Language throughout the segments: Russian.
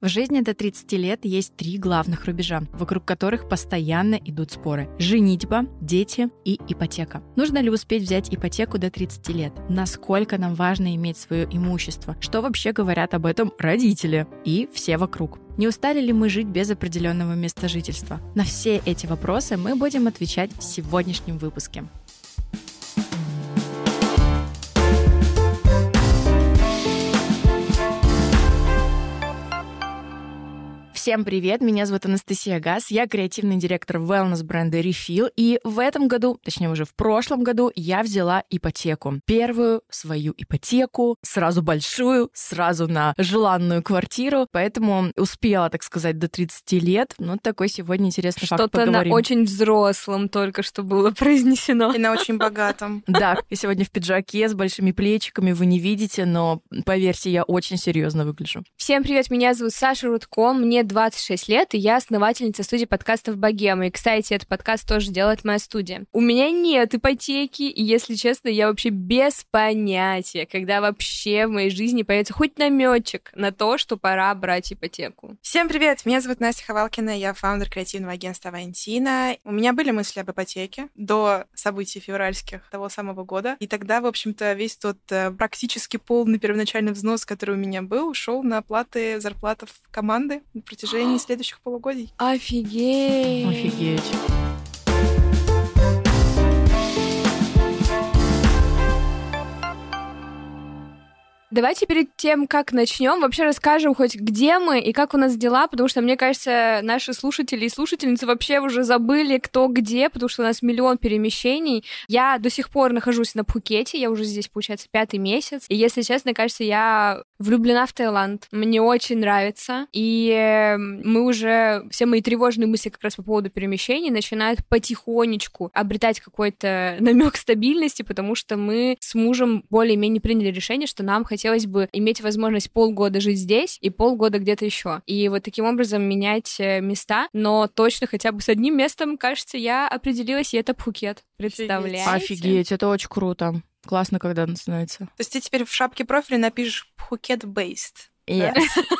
В жизни до 30 лет есть три главных рубежа, вокруг которых постоянно идут споры. Женитьба, дети и ипотека. Нужно ли успеть взять ипотеку до 30 лет? Насколько нам важно иметь свое имущество? Что вообще говорят об этом родители и все вокруг? Не устали ли мы жить без определенного места жительства? На все эти вопросы мы будем отвечать в сегодняшнем выпуске. Всем привет, меня зовут Анастасия Газ, я креативный директор wellness бренда Refill, и в этом году, точнее уже в прошлом году, я взяла ипотеку. Первую свою ипотеку, сразу большую, сразу на желанную квартиру, поэтому успела, так сказать, до 30 лет. Ну, такой сегодня интересный Что-то факт поговорим. на очень взрослом только что было произнесено. И на очень богатом. Да, я сегодня в пиджаке с большими плечиками, вы не видите, но поверьте, я очень серьезно выгляжу. Всем привет, меня зовут Саша Рудко, мне 26 лет, и я основательница студии подкастов «Богема». И, кстати, этот подкаст тоже делает моя студия. У меня нет ипотеки, и, если честно, я вообще без понятия, когда вообще в моей жизни появится хоть наметчик на то, что пора брать ипотеку. Всем привет, меня зовут Настя Ховалкина, я фаундер креативного агентства Валентина. У меня были мысли об ипотеке до событий февральских того самого года. И тогда, в общем-то, весь тот э, практически полный первоначальный взнос, который у меня был, ушел на оплаты зарплат команды протяжении следующих полугодий. Офигеть! Офигеть. Давайте перед тем, как начнем, вообще расскажем хоть где мы и как у нас дела, потому что, мне кажется, наши слушатели и слушательницы вообще уже забыли, кто где, потому что у нас миллион перемещений. Я до сих пор нахожусь на Пхукете, я уже здесь, получается, пятый месяц. И, если честно, кажется, я влюблена в Таиланд. Мне очень нравится. И э, мы уже, все мои тревожные мысли как раз по поводу перемещений начинают потихонечку обретать какой-то намек стабильности, потому что мы с мужем более-менее приняли решение, что нам хотелось бы иметь возможность полгода жить здесь и полгода где-то еще. И вот таким образом менять э, места, но точно хотя бы с одним местом, кажется, я определилась, и это Пхукет. Представляете? Офигеть, это очень круто. Классно, когда начинается. То есть ты теперь в шапке профиля напишешь Phuket based. Yes,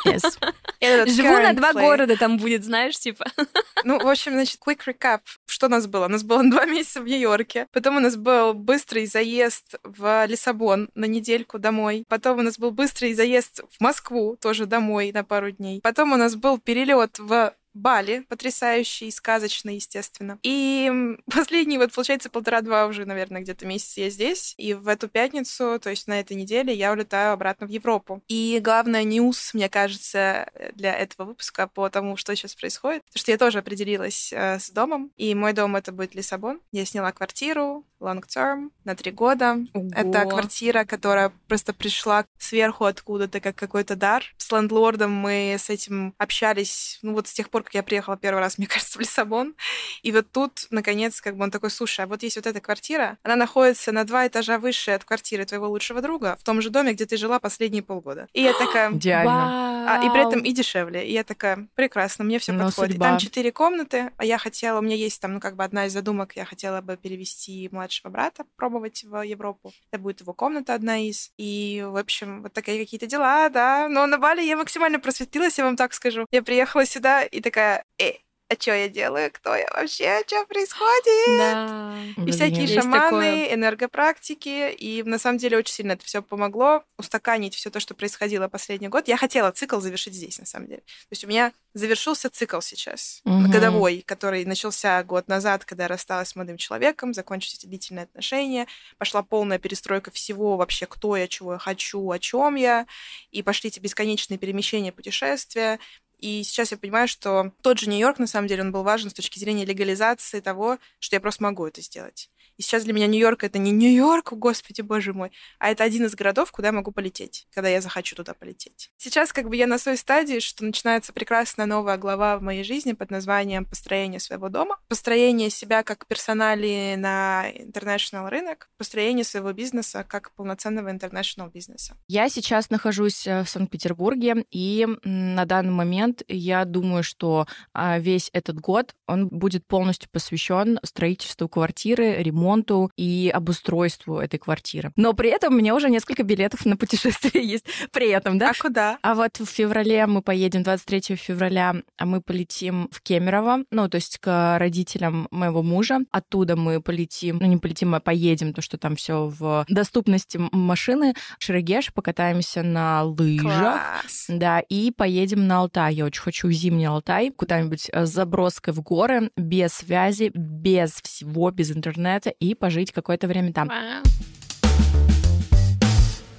yes. Живу на два play. города, там будет, знаешь, типа. Ну, в общем, значит, quick recap. Что у нас было? У нас было два месяца в Нью-Йорке. Потом у нас был быстрый заезд в Лиссабон на недельку домой. Потом у нас был быстрый заезд в Москву, тоже домой на пару дней. Потом у нас был перелет в Бали, потрясающий, сказочный, естественно. И последние, вот, получается, полтора-два уже, наверное, где-то месяца я здесь. И в эту пятницу, то есть на этой неделе, я улетаю обратно в Европу. И главное ньюс, мне кажется, для этого выпуска по тому, что сейчас происходит, потому что я тоже определилась э, с домом, и мой дом это будет Лиссабон. Я сняла квартиру long term на три года. Это Ого. квартира, которая просто пришла сверху откуда-то, как какой-то дар. С лендлордом мы с этим общались, ну вот с тех пор, как я приехала первый раз, мне кажется, в Лиссабон. И вот тут, наконец, как бы он такой, слушай, а вот есть вот эта квартира, она находится на два этажа выше от квартиры твоего лучшего друга, в том же доме, где ты жила последние полгода. И я такая... Идеально. А, и при этом и дешевле. И я такая, прекрасно, мне все Ну, подходит. И судьба. Там четыре комнаты, а я хотела, у меня есть там, ну, как бы одна из задумок, я хотела бы перевести младшего брата, пробовать в Европу. Это будет его комната одна из. И, в общем, вот такие какие-то дела, да. Но на Бали я максимально просветлилась, я вам так скажу. Я приехала сюда и такая, э, а что я делаю? Кто я вообще? Что происходит? Да. И всякие Есть шаманы, такое. энергопрактики. И на самом деле очень сильно это все помогло устаканить все то, что происходило последний год. Я хотела цикл завершить здесь, на самом деле. То есть у меня завершился цикл сейчас, Мгм. годовой, который начался год назад, когда я рассталась с молодым человеком, закончились длительные отношения, пошла полная перестройка всего вообще, кто я, чего я хочу, о чем я, и пошли эти бесконечные перемещения, путешествия. И сейчас я понимаю, что тот же Нью-Йорк, на самом деле, он был важен с точки зрения легализации того, что я просто могу это сделать. И сейчас для меня Нью-Йорк это не Нью-Йорк, господи, боже мой, а это один из городов, куда я могу полететь, когда я захочу туда полететь. Сейчас как бы я на той стадии, что начинается прекрасная новая глава в моей жизни под названием «Построение своего дома», построение себя как персонали на international рынок, построение своего бизнеса как полноценного international бизнеса. Я сейчас нахожусь э, в Санкт-Петербурге, и на данный момент я думаю, что а, весь этот год он будет полностью посвящен строительству квартиры, ремонту, ремонту и обустройству этой квартиры. Но при этом у меня уже несколько билетов на путешествие есть при этом, да? А куда? А вот в феврале мы поедем, 23 февраля, а мы полетим в Кемерово, ну, то есть к родителям моего мужа. Оттуда мы полетим, ну, не полетим, а поедем, то, что там все в доступности машины. Шерегеш, покатаемся на лыжах. Класс. Да, и поедем на Алтай. Я очень хочу в зимний Алтай, куда-нибудь э, с заброской в горы, без связи, без всего, без интернета, и пожить какое-то время там. Вау.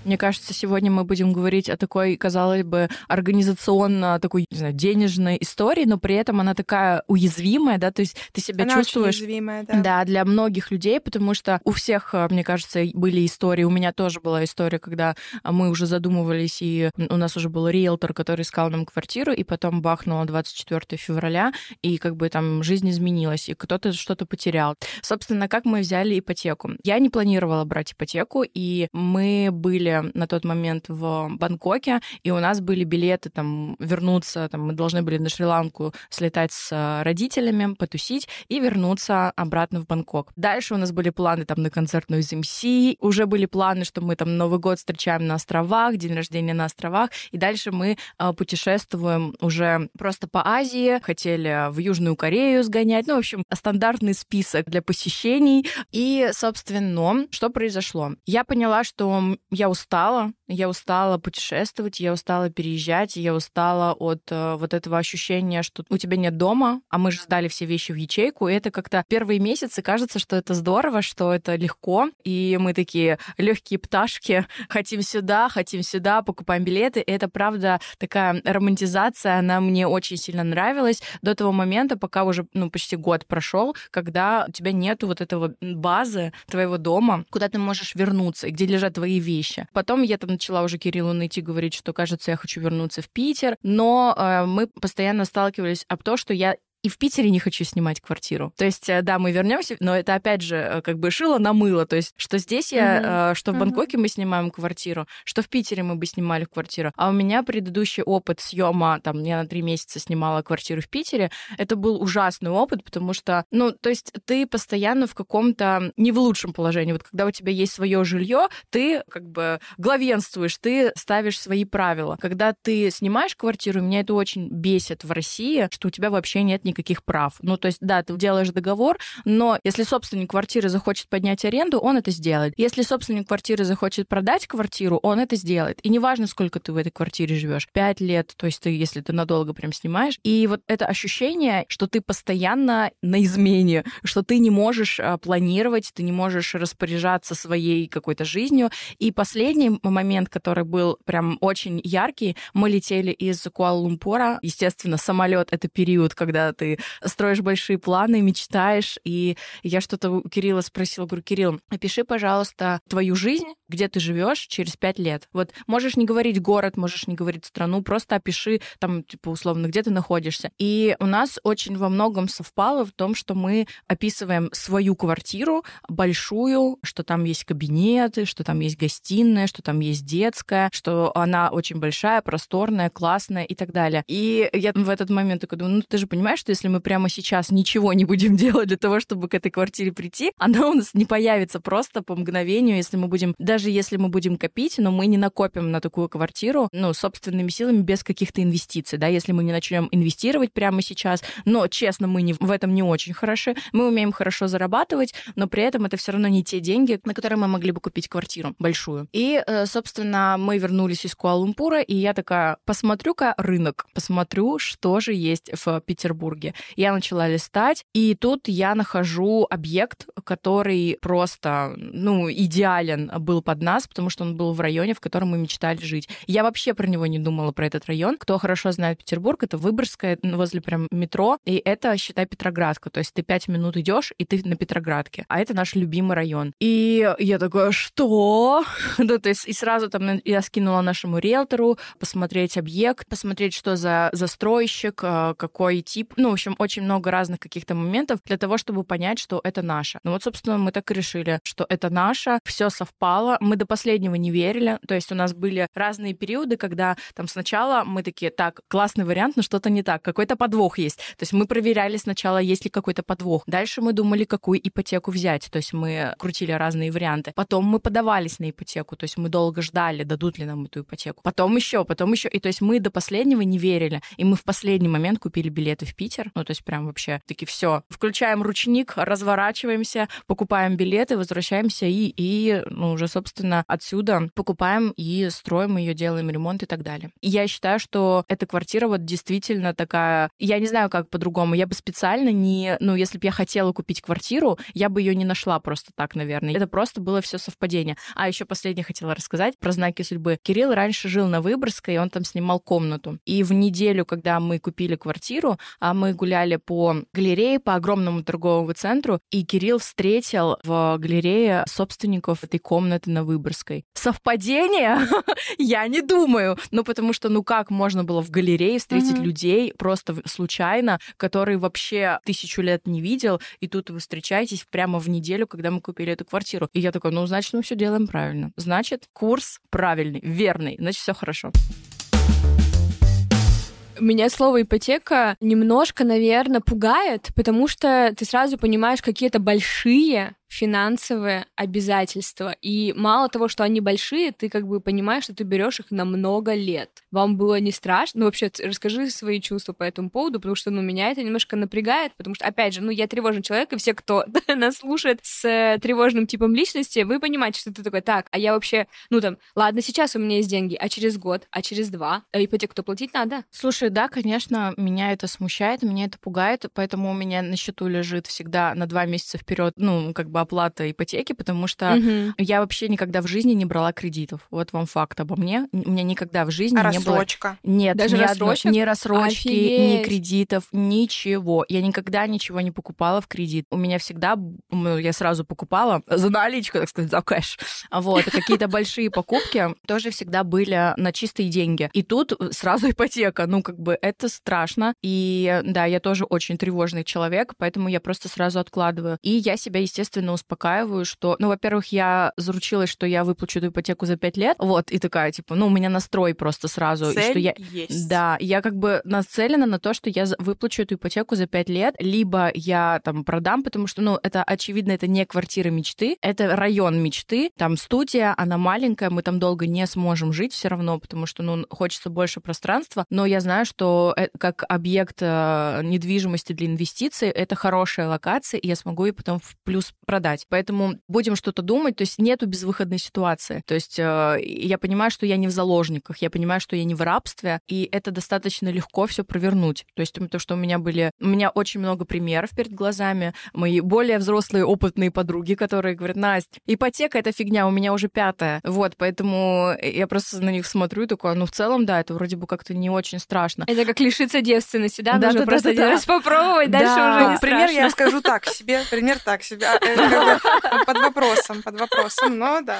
Мне кажется, сегодня мы будем говорить о такой, казалось бы, организационно такой, не знаю, денежной истории, но при этом она такая уязвимая, да, то есть ты себя Она очень чувствуешь... уязвимая, да. Да, для многих людей, потому что у всех, э, мне кажется, были истории. У меня тоже была история, когда мы уже задумывались, и у нас уже был риэлтор, который искал нам квартиру, и потом бахнуло 24 февраля, и как бы там жизнь изменилась, и кто-то что-то потерял. Собственно, как мы взяли ипотеку? Я не планировала брать ипотеку, и мы были на тот момент в Бангкоке, и у нас были билеты там вернуться, там мы должны были на Шри-Ланку слетать с родителями, потусить и вернуться обратно в Бангкок. Дальше у нас были планы там на концертную из МС, уже были планы, что мы там Новый год встречаем на островах, день рождения на островах, и дальше мы э, путешествуем уже просто по Азии, хотели в Южную Корею сгонять, ну, в общем, стандартный список для посещений. И, собственно, что произошло? Я поняла, что я устала, я устала путешествовать, я устала переезжать, я устала от э, вот этого ощущения, что у тебя нет дома, а мы же сдали все вещи в ячейку, и это как-то первые месяцы кажется, что это здорово, что это легко, и мы такие легкие пташки, хотим сюда, хотим сюда, покупаем билеты, и это правда такая романтизация, она мне очень сильно нравилась до того момента, пока уже ну, почти год прошел, когда у тебя нету вот этого базы твоего дома, куда ты можешь вернуться, и где лежат твои вещи. Потом я там начала уже Кириллу найти, говорить, что, кажется, я хочу вернуться в Питер, но э, мы постоянно сталкивались об том, что я и в Питере не хочу снимать квартиру. То есть, э, да, мы вернемся, но это опять же э, как бы шило на мыло. То есть, что здесь я, mm-hmm. что в Бангкоке mm-hmm. мы снимаем квартиру, что в Питере мы бы снимали квартиру. А у меня предыдущий опыт съема, там, я на три месяца снимала квартиру в Питере, это был ужасный опыт, потому что, ну, то есть ты постоянно в каком-то не в лучшем положении. Вот когда у тебя есть свое жилье, ты как бы главенствуешь, ты ставишь свои правила. Когда ты снимаешь квартиру, меня это очень бесит в России, что у тебя вообще нет никаких прав. Ну, то есть, да, ты делаешь договор, но если собственник квартиры захочет поднять аренду, он это сделает. Если собственник квартиры захочет продать квартиру, он это сделает. И неважно, сколько ты в этой квартире живешь. Пять лет, то есть ты, если ты надолго прям снимаешь. И вот это ощущение, что ты постоянно на измене, что ты не можешь а, планировать, ты не можешь распоряжаться своей какой-то жизнью. И последний момент, который был прям очень яркий, мы летели из Куала-Лумпура. Естественно, самолет — это период, когда ты строишь большие планы, мечтаешь. И я что-то у Кирилла спросила, говорю, Кирилл, опиши, пожалуйста, твою жизнь, где ты живешь через пять лет. Вот можешь не говорить город, можешь не говорить страну, просто опиши там, типа, условно, где ты находишься. И у нас очень во многом совпало в том, что мы описываем свою квартиру большую, что там есть кабинеты, что там есть гостиная, что там есть детская, что она очень большая, просторная, классная и так далее. И я в этот момент такой думаю, ну ты же понимаешь, что если мы прямо сейчас ничего не будем делать для того, чтобы к этой квартире прийти, она у нас не появится просто по мгновению, если мы будем, даже если мы будем копить, но мы не накопим на такую квартиру, ну, собственными силами без каких-то инвестиций, да, если мы не начнем инвестировать прямо сейчас, но, честно, мы не, в этом не очень хороши, мы умеем хорошо зарабатывать, но при этом это все равно не те деньги, на которые мы могли бы купить квартиру большую. И, э, собственно, мы вернулись из Куала-Лумпура, и я такая, посмотрю-ка рынок, посмотрю, что же есть в Петербурге. Петербурге. Я начала листать, и тут я нахожу объект, который просто, ну, идеален был под нас, потому что он был в районе, в котором мы мечтали жить. Я вообще про него не думала, про этот район. Кто хорошо знает Петербург, это Выборгская, возле прям метро, и это, считай, Петроградка. То есть ты пять минут идешь, и ты на Петроградке. А это наш любимый район. И я такая, что? да, то есть и сразу там я скинула нашему риэлтору посмотреть объект, посмотреть, что за застройщик, э, какой тип, ну, в общем, очень много разных каких-то моментов для того, чтобы понять, что это наше. Ну вот, собственно, мы так и решили, что это наше, все совпало. Мы до последнего не верили. То есть у нас были разные периоды, когда там сначала мы такие, так, классный вариант, но что-то не так, какой-то подвох есть. То есть мы проверяли сначала, есть ли какой-то подвох. Дальше мы думали, какую ипотеку взять. То есть мы крутили разные варианты. Потом мы подавались на ипотеку. То есть мы долго ждали, дадут ли нам эту ипотеку. Потом еще, потом еще. И то есть мы до последнего не верили. И мы в последний момент купили билеты в Питер. Ну, то есть прям вообще таки все. Включаем ручник, разворачиваемся, покупаем билеты, возвращаемся и, и ну, уже, собственно, отсюда покупаем и строим ее, делаем ремонт и так далее. И я считаю, что эта квартира вот действительно такая... Я не знаю, как по-другому. Я бы специально не... Ну, если бы я хотела купить квартиру, я бы ее не нашла просто так, наверное. Это просто было все совпадение. А еще последнее хотела рассказать про знаки судьбы. Кирилл раньше жил на Выборгской, и он там снимал комнату. И в неделю, когда мы купили квартиру, а мы гуляли по галерее, по огромному торговому центру, и Кирилл встретил в галерее собственников этой комнаты на Выборгской. Совпадение? Я не думаю. Ну, потому что, ну как можно было в галерее встретить людей просто случайно, которые вообще тысячу лет не видел, и тут вы встречаетесь прямо в неделю, когда мы купили эту квартиру. И я такой, ну, значит, мы все делаем правильно. Значит, курс правильный, верный, значит, все хорошо. Меня слово ипотека немножко, наверное, пугает, потому что ты сразу понимаешь какие-то большие финансовые обязательства. И мало того, что они большие, ты как бы понимаешь, что ты берешь их на много лет. Вам было не страшно? Ну, вообще, расскажи свои чувства по этому поводу, потому что, ну, меня это немножко напрягает, потому что, опять же, ну, я тревожный человек, и все, кто нас слушает с тревожным типом личности, вы понимаете, что ты такой, так, а я вообще, ну, там, ладно, сейчас у меня есть деньги, а через год, а через два, ипотеку-то платить надо? Слушай, да, конечно, меня это смущает, меня это пугает, поэтому у меня на счету лежит всегда на два месяца вперед, ну, как бы оплата ипотеки, потому что угу. я вообще никогда в жизни не брала кредитов. Вот вам факт обо мне. У меня никогда в жизни а не рассрочка? было... Нет, Даже ни, одно, ни рассрочки, Офигеть. ни кредитов, ничего. Я никогда ничего не покупала в кредит. У меня всегда... Ну, я сразу покупала за наличку, так сказать, за кэш. Вот. Какие-то большие покупки тоже всегда были на чистые деньги. И тут сразу ипотека. Ну, как бы это страшно. И да, я тоже очень тревожный человек, поэтому я просто сразу откладываю. И я себя, естественно, успокаиваю, что, ну, во-первых, я заручилась, что я выплачу эту ипотеку за пять лет, вот, и такая, типа, ну, у меня настрой просто сразу. Цель что я... есть. Да, я как бы нацелена на то, что я выплачу эту ипотеку за пять лет, либо я там продам, потому что, ну, это, очевидно, это не квартира мечты, это район мечты, там студия, она маленькая, мы там долго не сможем жить все равно, потому что, ну, хочется больше пространства, но я знаю, что э, как объект э, недвижимости для инвестиций, это хорошая локация, и я смогу ее потом в плюс продать. Поэтому будем что-то думать, то есть нету безвыходной ситуации. То есть э, я понимаю, что я не в заложниках, я понимаю, что я не в рабстве, и это достаточно легко все провернуть. То есть то, что у меня были... У меня очень много примеров перед глазами, мои более взрослые опытные подруги, которые говорят, Настя, ипотека — это фигня, у меня уже пятая. Вот, поэтому я просто на них смотрю и такой, ну, в целом, да, это вроде бы как-то не очень страшно. Это как лишиться девственности, да? Да, Нужно да, просто да, да. раз попробовать, да. дальше уже не Пример страшно. я скажу так себе, пример так себе. Под вопросом, под вопросом, но да.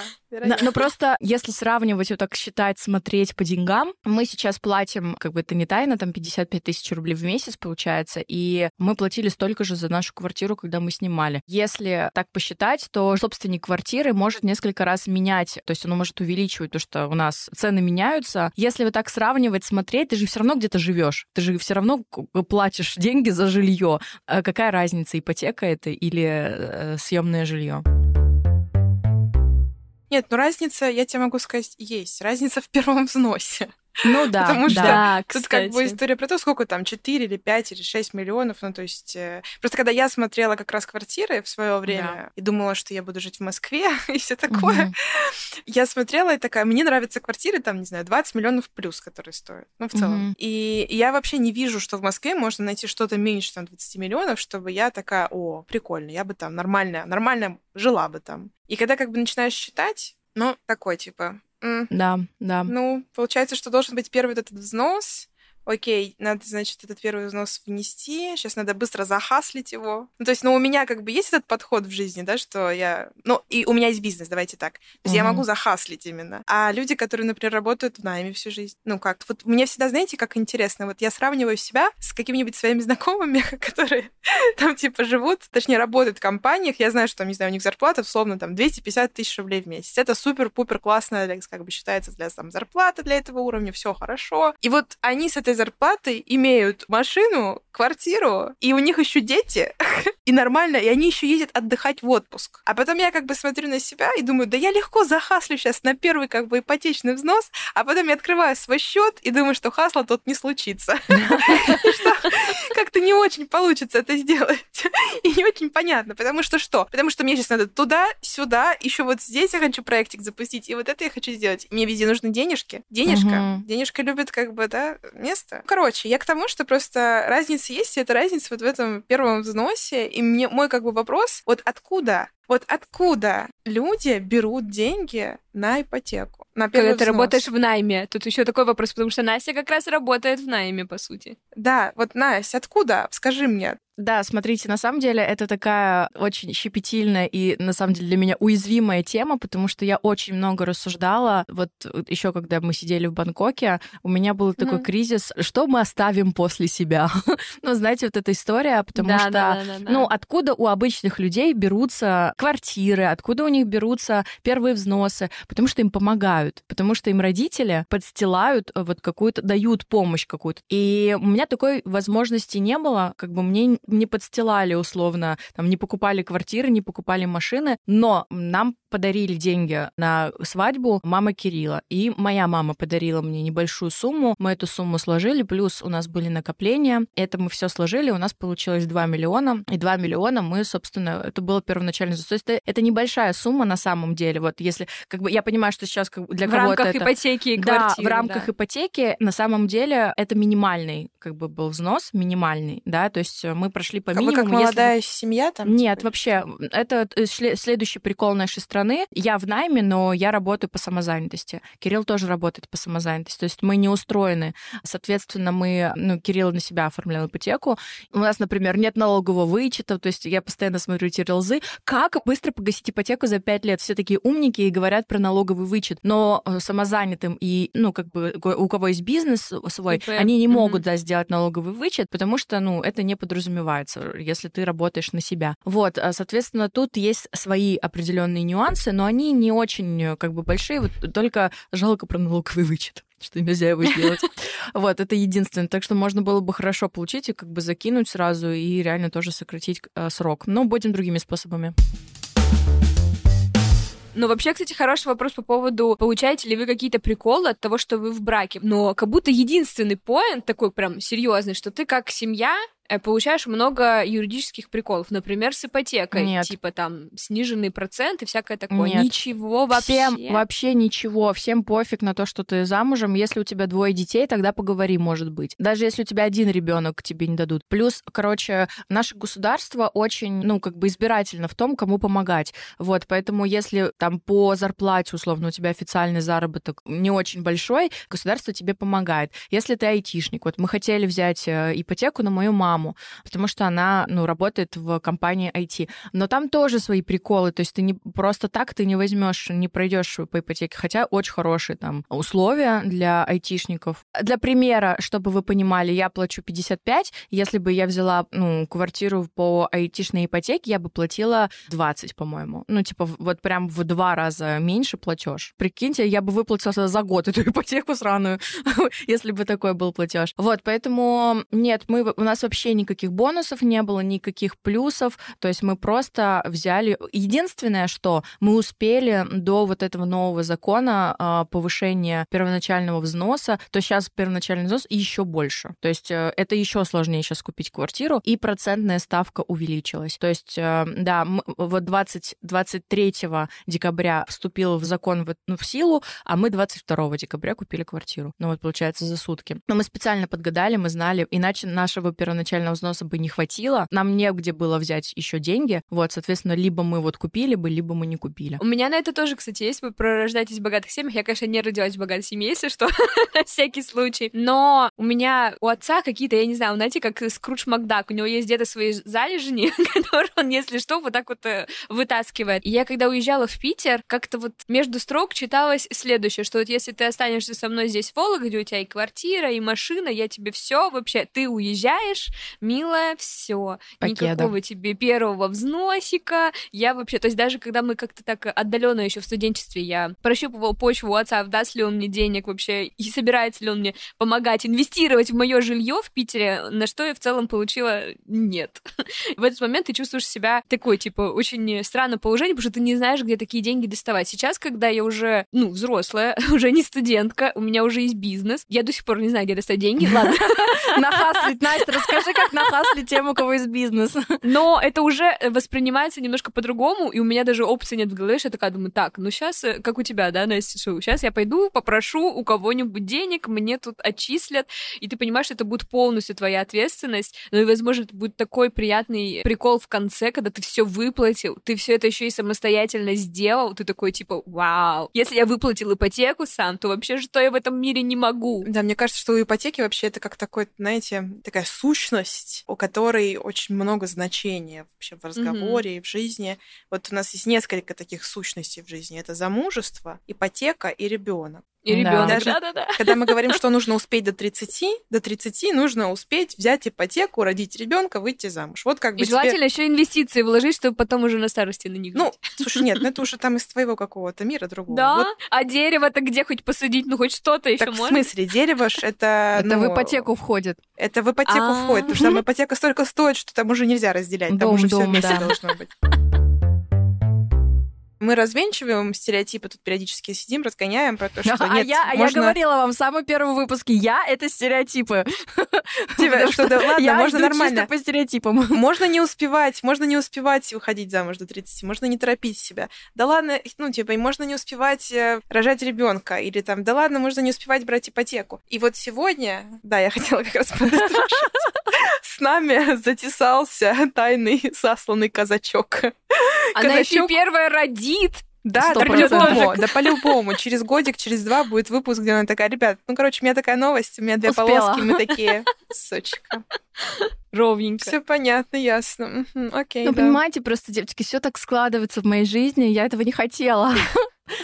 Но, просто, если сравнивать, вот так считать, смотреть по деньгам, мы сейчас платим, как бы это не тайна, там 55 тысяч рублей в месяц получается, и мы платили столько же за нашу квартиру, когда мы снимали. Если так посчитать, то собственник квартиры может несколько раз менять, то есть он может увеличивать то, что у нас цены меняются. Если вот так сравнивать, смотреть, ты же все равно где-то живешь, ты же все равно платишь деньги за жилье. А какая разница, ипотека это или э, съемное жилье? Нет, ну разница, я тебе могу сказать, есть. Разница в первом взносе. Ну да, Потому что да, тут как бы история про то, сколько там, 4 или 5 или 6 миллионов. Ну, то есть... Э, просто когда я смотрела как раз квартиры в свое время да. и думала, что я буду жить в Москве и все такое, угу. я смотрела и такая, мне нравятся квартиры, там, не знаю, 20 миллионов плюс, которые стоят. Ну, в целом. Угу. И я вообще не вижу, что в Москве можно найти что-то меньше, там, 20 миллионов, чтобы я такая, о, прикольно, я бы там нормально, нормально жила бы там. И когда как бы начинаешь считать, ну, такой, типа, да, да. Ну, получается, что должен быть первый этот взнос, окей, надо, значит, этот первый взнос внести, сейчас надо быстро захаслить его. Ну, то есть, ну, у меня как бы есть этот подход в жизни, да, что я... Ну, и у меня есть бизнес, давайте так. То есть mm-hmm. я могу захаслить именно. А люди, которые, например, работают в найме всю жизнь, ну, как... Вот мне всегда, знаете, как интересно, вот я сравниваю себя с какими-нибудь своими знакомыми, которые там, типа, живут, точнее, работают в компаниях, я знаю, что там, не знаю, у них зарплата, условно, там, 250 тысяч рублей в месяц. Это супер-пупер классная, как бы считается для там зарплаты для этого уровня, все хорошо. И вот они с этой зарплатой имеют машину, квартиру, и у них еще дети, и нормально, и они еще ездят отдыхать в отпуск. А потом я как бы смотрю на себя и думаю, да я легко захаслю сейчас на первый как бы ипотечный взнос, а потом я открываю свой счет и думаю, что хасла тут не случится. Как-то не очень получится это сделать. И не очень понятно, потому что что? Потому что мне сейчас надо туда, сюда, еще вот здесь я хочу проектик запустить, и вот это я хочу сделать. Мне везде нужны денежки. Денежка. Денежка любит как бы, да, место. Короче, я к тому, что просто разница есть, и эта разница вот в этом первом взносе. И мне мой как бы вопрос, вот откуда вот откуда люди берут деньги на ипотеку? На Когда взнос? ты работаешь в найме. Тут еще такой вопрос, потому что Настя как раз работает в найме, по сути. Да, вот, Настя, откуда? Скажи мне. Да, смотрите, на самом деле это такая очень щепетильная и, на самом деле, для меня уязвимая тема, потому что я очень много рассуждала. Вот еще когда мы сидели в Бангкоке, у меня был такой mm-hmm. кризис, что мы оставим после себя? ну, знаете, вот эта история, потому да, что, да, да, да, ну, откуда у обычных людей берутся квартиры, откуда у них берутся первые взносы? Потому что им помогают, потому что им родители подстилают э, вот какую-то, дают помощь какую-то. И у меня такой возможности не было, как бы мне не подстилали условно, там не покупали квартиры, не покупали машины, но нам подарили деньги на свадьбу мама Кирилла. И моя мама подарила мне небольшую сумму. Мы эту сумму сложили, плюс у нас были накопления. Это мы все сложили, у нас получилось 2 миллиона. И 2 миллиона мы, собственно, это было первоначально. То есть это, это небольшая сумма на самом деле. Вот если, как бы, я понимаю, что сейчас как, для в кого-то рамках это... ипотеки и да, квартиры, в рамках да. ипотеки на самом деле это минимальный как бы был взнос, минимальный, да, то есть мы прошли по минимуму. Вы как молодая если... семья там? Нет, типа, вообще, это э, следующий прикол нашей страны. Я в найме, но я работаю по самозанятости. Кирилл тоже работает по самозанятости. То есть мы не устроены. Соответственно, мы, ну, Кирилл на себя оформлял ипотеку. У нас, например, нет налогового вычета, то есть я постоянно смотрю эти релзы. Как быстро погасить ипотеку за 5 лет? Все такие умники и говорят про налоговый вычет. Но э, самозанятым и, ну, как бы у кого есть бизнес свой, ИП. они не могут, mm-hmm. да, сделать налоговый вычет, потому что, ну, это не подразумевается, если ты работаешь на себя. Вот, а, соответственно, тут есть свои определенные нюансы, но они не очень, э, как бы, большие, вот только жалко про налоговый вычет что нельзя его сделать. Вот, это единственное. Так что можно было бы хорошо получить и как бы закинуть сразу и реально тоже сократить э, срок. Но будем другими способами. Ну, вообще, кстати, хороший вопрос по поводу, получаете ли вы какие-то приколы от того, что вы в браке. Но как будто единственный поинт такой прям серьезный, что ты как семья получаешь много юридических приколов, например, с ипотекой, Нет. типа там сниженный процент и всякое такое. Нет. Ничего вообще. Всем вообще ничего, всем пофиг на то, что ты замужем. Если у тебя двое детей, тогда поговори, может быть. Даже если у тебя один ребенок тебе не дадут. Плюс, короче, наше государство очень, ну, как бы избирательно в том, кому помогать. Вот, поэтому если там по зарплате, условно, у тебя официальный заработок не очень большой, государство тебе помогает. Если ты айтишник, вот мы хотели взять э, ипотеку на мою маму, маму, потому что она, ну, работает в компании IT. Но там тоже свои приколы, то есть ты не просто так ты не возьмешь, не пройдешь по ипотеке, хотя очень хорошие там условия для айтишников. Для примера, чтобы вы понимали, я плачу 55, если бы я взяла, ну, квартиру по айтишной ипотеке, я бы платила 20, по-моему. Ну, типа, вот прям в два раза меньше платеж. Прикиньте, я бы выплатила за год эту ипотеку сраную, если бы такой был платеж. Вот, поэтому нет, мы, у нас вообще вообще никаких бонусов не было, никаких плюсов. То есть мы просто взяли... Единственное, что мы успели до вот этого нового закона а, повышения первоначального взноса, то сейчас первоначальный взнос еще больше. То есть э, это еще сложнее сейчас купить квартиру, и процентная ставка увеличилась. То есть, э, да, вот 20, 23 декабря вступил в закон в, ну, в силу, а мы 22 декабря купили квартиру. Ну вот, получается, за сутки. Но мы специально подгадали, мы знали, иначе нашего первоначального социального взноса бы не хватило, нам негде было взять еще деньги, вот, соответственно, либо мы вот купили бы, либо мы не купили. У меня на это тоже, кстати, есть, вы пророждаетесь в богатых семьях, я, конечно, не родилась в богатой семье, если что, на всякий случай, но у меня у отца какие-то, я не знаю, знаете, как Скрудж Макдак, у него есть где-то свои залежни, которые он, если что, вот так вот э, вытаскивает. И я, когда уезжала в Питер, как-то вот между строк читалось следующее, что вот если ты останешься со мной здесь в Вологде, у тебя и квартира, и машина, я тебе все вообще, ты уезжаешь, милая, все, никакого тебе первого взносика, я вообще, то есть даже когда мы как-то так отдаленно еще в студенчестве, я прощупывала почву у отца, даст ли он мне денег вообще, и собирается ли он мне помогать инвестировать в мое жилье в Питере, на что я в целом получила нет. в этот момент ты чувствуешь себя такой, типа, очень странное положение, потому что ты не знаешь, где такие деньги доставать. Сейчас, когда я уже, ну, взрослая, уже не студентка, у меня уже есть бизнес, я до сих пор не знаю, где достать деньги, ладно. Нахаслить, Настя, расскажи, как нахаслить тем, у кого есть бизнес. Но это уже воспринимается немножко по-другому, и у меня даже опции нет в голове, что я такая думаю, так, ну сейчас, э, как у тебя, да, Настя, сейчас я пойду, попрошу у кого-нибудь денег, мне тут отчислят, и ты понимаешь, что это будет полностью твоя ответственность, ну и, возможно, это будет такой приятный прикол в конце, когда ты все выплатил, ты все это еще и самостоятельно сделал, ты такой, типа, вау, если я выплатил ипотеку сам, то вообще что я в этом мире не могу. Да, мне кажется, что у ипотеки вообще это как такой, знаете, такая сущность, у которой очень много значения вообще в разговоре mm-hmm. и в жизни. Вот у нас есть несколько таких сущностей в жизни. Это замужество, ипотека и ребенок. И ребенок, Даже да, да, да. Когда мы говорим, что нужно успеть до 30, до 30 нужно успеть взять ипотеку, родить ребенка, выйти замуж. Вот как бы. И желательно тебе... еще инвестиции вложить, чтобы потом уже на старости на них. Ну, слушай, нет, ну это уже там из твоего какого-то мира другого. Да. Вот. А дерево-то где хоть посадить, ну хоть что-то еще так, можно? В смысле, дерево ж это. Это ну, в ипотеку входит. Это в ипотеку А-а-а. входит, потому что там ипотека столько стоит, что там уже нельзя разделять. Там уже все вместе должно быть. Мы развенчиваем стереотипы, тут периодически сидим, разгоняем про то, что а нет, я, можно... А я говорила вам в самом первом выпуске, я — это стереотипы. Типа, что да ладно, можно нормально. по стереотипам. Можно не успевать, можно не успевать выходить замуж до 30, можно не торопить себя. Да ладно, ну, типа, можно не успевать э, рожать ребенка, или там, да ладно, можно не успевать брать ипотеку. И вот сегодня, да, я хотела как раз с нами затесался тайный засланный казачок. Она еще первая родит. Да, да по-любому, да по-любому. Через годик, через два будет выпуск, где она такая, ребят, ну, короче, у меня такая новость, у меня две Успела. полоски, мы такие, сучка. Ровненько. Все понятно, ясно. Окей, Ну, да. понимаете, просто, девочки, все так складывается в моей жизни, я этого не хотела.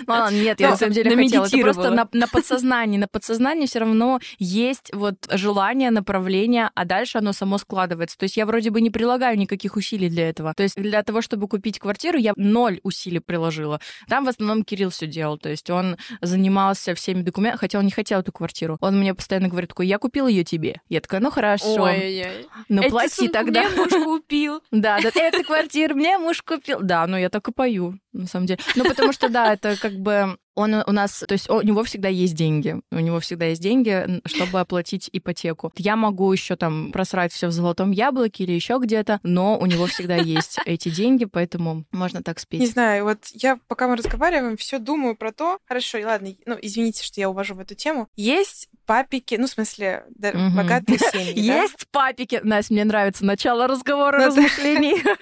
Ну, ладно, нет, я на самом деле хотела. Это просто на, на подсознании. На подсознании все равно есть вот желание, направление, а дальше оно само складывается. То есть я вроде бы не прилагаю никаких усилий для этого. То есть для того, чтобы купить квартиру, я ноль усилий приложила. Там в основном Кирилл все делал. То есть он занимался всеми документами, хотя он не хотел эту квартиру. Он мне постоянно говорит такой, я купил ее тебе. Я такая, ну хорошо. Ой-ой-ой. Ну плати тогда. Мне муж купил. Да, да, эту квартиру мне муж купил. Да, ну я так и пою, на самом деле. Ну потому что, да, это как бы он у нас, то есть у него всегда есть деньги, у него всегда есть деньги, чтобы оплатить ипотеку. Я могу еще там просрать все в золотом яблоке или еще где-то, но у него всегда есть эти деньги, поэтому можно так спеть. Не знаю, вот я пока мы разговариваем, все думаю про то. Хорошо, ладно, ну извините, что я увожу в эту тему. Есть папики, ну в смысле да, угу. богатые семьи. Есть папики, Настя, мне нравится начало разговора, размышлений.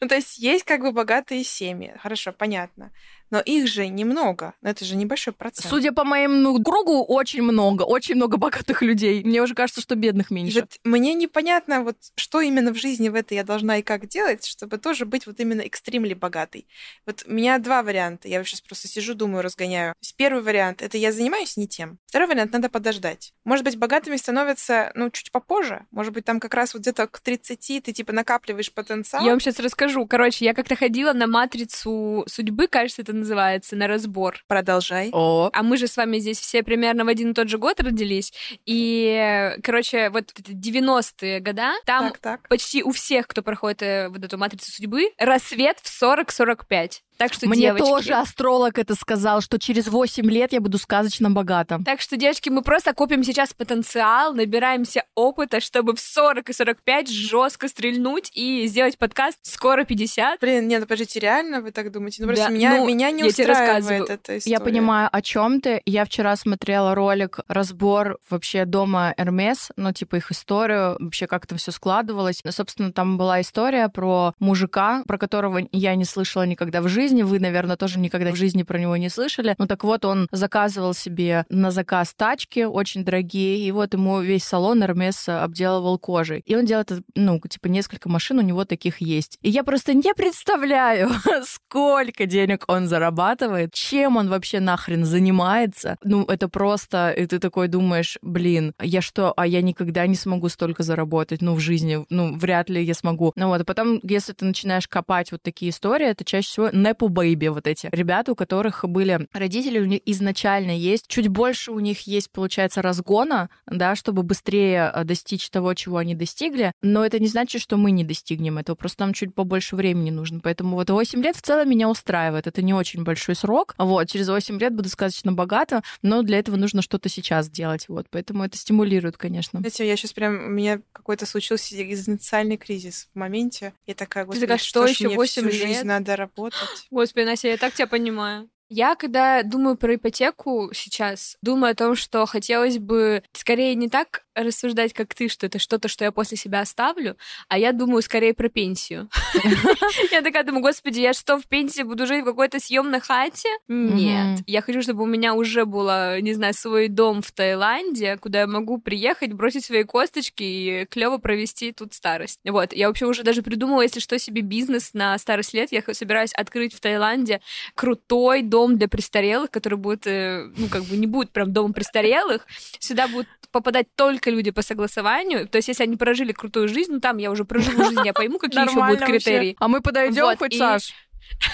Ну то есть есть как бы богатые семьи, хорошо, понятно но их же немного, это же небольшой процент. Судя по моему кругу, очень много, очень много богатых людей. Мне уже кажется, что бедных меньше. И вот мне непонятно, вот что именно в жизни в этой я должна и как делать, чтобы тоже быть вот именно экстремли богатой. Вот у меня два варианта. Я сейчас просто сижу, думаю, разгоняю. Первый вариант — это я занимаюсь не тем. Второй вариант — надо подождать. Может быть, богатыми становятся, ну, чуть попозже. Может быть, там как раз вот где-то к 30 ты, типа, накапливаешь потенциал. Я вам сейчас расскажу. Короче, я как-то ходила на матрицу судьбы, кажется, это называется, на разбор. Продолжай. О. А мы же с вами здесь все примерно в один и тот же год родились. И, короче, вот 90-е года, там так, так. почти у всех, кто проходит э, вот эту матрицу судьбы, рассвет в 40-45. Так что, Мне девочки, тоже астролог это сказал, что через 8 лет я буду сказочно богата. Так что, девочки, мы просто копим сейчас потенциал, набираемся опыта, чтобы в 40 и 45 жестко стрельнуть и сделать подкаст скоро 50. Блин, нет, ну подождите, реально вы так думаете? Ну Да, просто меня, ну, меня не я устраивает эта история. Я понимаю, о чем ты. Я вчера смотрела ролик, разбор вообще дома Эрмес, ну, типа их историю, вообще как это все складывалось. Ну, собственно, там была история про мужика, про которого я не слышала никогда в жизни. Вы, наверное, тоже никогда в жизни про него не слышали. Ну, так вот, он заказывал себе на заказ тачки очень дорогие, и вот ему весь салон Эрмес обделывал кожей. И он делает, ну, типа, несколько машин у него таких есть. И я просто не представляю, сколько денег он зарабатывает, чем он вообще нахрен занимается. Ну, это просто, и ты такой думаешь, блин, я что, а я никогда не смогу столько заработать, ну, в жизни, ну, вряд ли я смогу. Ну вот, а потом, если ты начинаешь копать вот такие истории, это чаще всего непу бэйби вот эти. Ребята, у которых были родители, у них изначально есть, чуть больше у них есть, получается, разгона, да, чтобы быстрее э, достичь того, чего они достигли, но это не значит, что мы не достигнем этого, просто нам чуть побольше времени нужно. Поэтому вот 8 лет в целом меня устраивает. Это не очень большой срок. Вот, через 8 лет буду сказочно богата, но для этого нужно что-то сейчас делать. Вот, поэтому это стимулирует, конечно. Знаете, я сейчас прям, у меня какой-то случился экзистенциальный кризис в моменте. Я такая, господи, такая, что ж еще мне 8 всю лет? жизнь надо работать? Господи, Настя, я так тебя понимаю. Я, когда думаю про ипотеку сейчас, думаю о том, что хотелось бы скорее не так рассуждать, как ты, что это что-то, что я после себя оставлю, а я думаю скорее про пенсию. Я такая думаю, господи, я что, в пенсии буду жить в какой-то съемной хате? Нет. Я хочу, чтобы у меня уже было, не знаю, свой дом в Таиланде, куда я могу приехать, бросить свои косточки и клево провести тут старость. Вот. Я вообще уже даже придумала, если что, себе бизнес на старость лет. Я собираюсь открыть в Таиланде крутой дом для престарелых, который будет, э, ну, как бы не будет прям домом престарелых. Сюда будут попадать только люди по согласованию. То есть, если они прожили крутую жизнь, ну, там я уже проживу жизнь, я пойму, какие еще будут критерии. А мы подойдем хоть, Саш?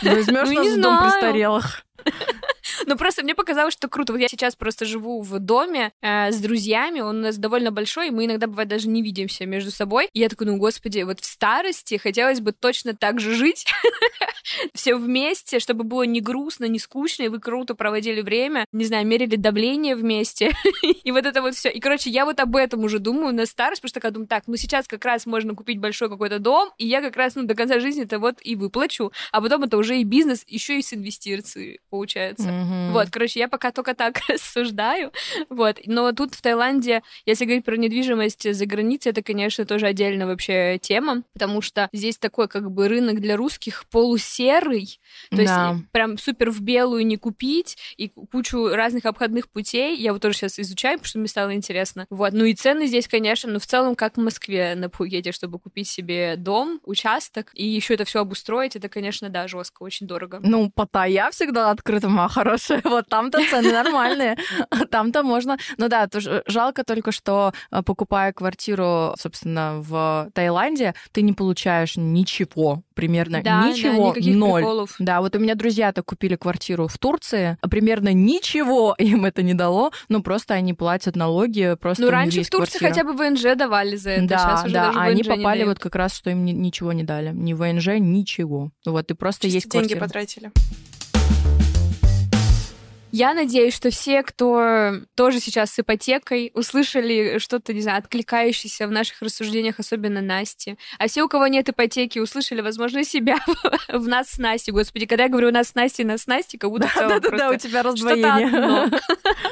Возьмешь Ну, нас не в дом знаю. престарелых? Ну, просто мне показалось, что круто. Вот я сейчас просто живу в доме э, с друзьями, он у нас довольно большой, и мы иногда, бывает, даже не видимся между собой. И я такой, ну, господи, вот в старости хотелось бы точно так же жить, все вместе, чтобы было не грустно, не скучно, и вы круто проводили время, не знаю, мерили давление вместе, и вот это вот все. И, короче, я вот об этом уже думаю на старость, потому что такая думаю, так, ну, сейчас как раз можно купить большой какой-то дом, и я как раз, ну, до конца жизни это вот и выплачу, а потом это уже и бизнес, еще и с инвестицией получается. Мгм. Вот, короче, я пока только так рассуждаю. Вот. Но тут в Таиланде, если говорить про недвижимость за границей, это, конечно, тоже отдельная вообще тема, потому что здесь такой как бы рынок для русских полусерый, то есть Да. прям супер в белую не купить, и кучу разных обходных путей. Я вот тоже сейчас изучаю, потому что мне стало интересно. Вот. Ну и цены здесь, конечно, ну в целом как в Москве на Пхукете, чтобы купить себе дом, участок, и еще это все обустроить, это, конечно, да, жестко, очень дорого. Ну, Паттайя всегда открыта, моя хорошая. Вот там-то цены нормальные. А Там-то можно... Ну да, жалко только, что э, покупая квартиру, собственно, в Таиланде, ты не получаешь ничего, примерно Да, да, ничего, никаких ноль. приколов. Да, вот у меня друзья-то купили квартиру в Турции, а примерно ничего им это не дало, ну просто они платят налоги, просто Ну, раньше в Турции квартира. хотя бы ВНЖ давали за это, Да, сейчас уже да, даже а они попали вот как раз, что им ни- ничего не дали. Ни ВНЖ, ничего. Вот, и просто Чисто есть деньги квартира. потратили. Я надеюсь, что все, кто тоже сейчас с ипотекой, услышали что-то, не знаю, откликающееся в наших рассуждениях, особенно Насти. А все, у кого нет ипотеки, услышали, возможно, себя в нас с Настей. Господи, когда я говорю нас с Настей, нас с Настей, как будто Да-да-да, у тебя раздвоение.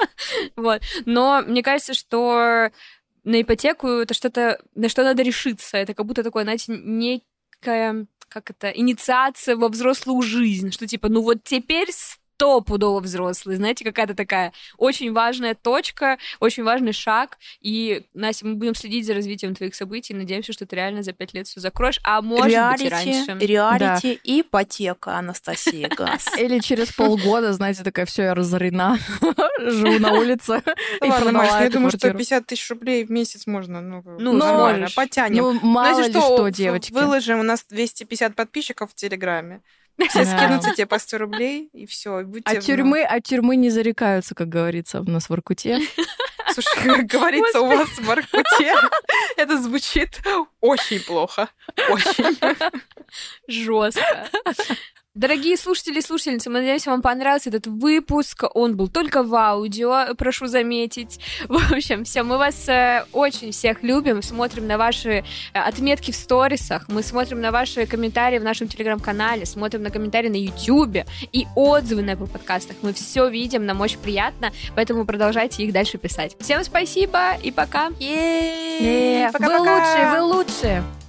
Вот. Но мне кажется, что на ипотеку это что-то, на что надо решиться. Это как будто такое, знаете, некая, как это, инициация во взрослую жизнь. Что типа, ну вот теперь стопудово взрослый, знаете, какая-то такая очень важная точка, очень важный шаг, и, Настя, мы будем следить за развитием твоих событий, надеемся, что ты реально за пять лет все закроешь, а может быть и раньше. реалити, ипотека, Анастасия Газ. Или через полгода, знаете, такая, все, я разорена, живу на улице. Ладно, Маш, я думаю, что квартиру. 50 тысяч рублей в месяц можно, ну, Ну, нормально, потянем. Ну, мало ли что, девочки. Выложим, у нас 250 подписчиков в Телеграме. Все скинутся тебе по 100 рублей, и все. От тюрьмы, от тюрьмы не зарекаются, как говорится у нас в Иркуте. Слушай, как говорится, у вас в Воркуте, это звучит очень плохо. Очень. Жестко. Дорогие слушатели и слушательницы, мы надеемся, вам понравился этот выпуск. Он был только в аудио, прошу заметить. В общем, все, мы вас э, очень всех любим, смотрим на ваши э, отметки в сторисах, мы смотрим на ваши комментарии в нашем телеграм-канале, смотрим на комментарии на ютубе и отзывы на Apple подкастах. Мы все видим, нам очень приятно, поэтому продолжайте их дальше писать. Всем спасибо и пока! Вы Пока-пока. лучшие, вы лучшие!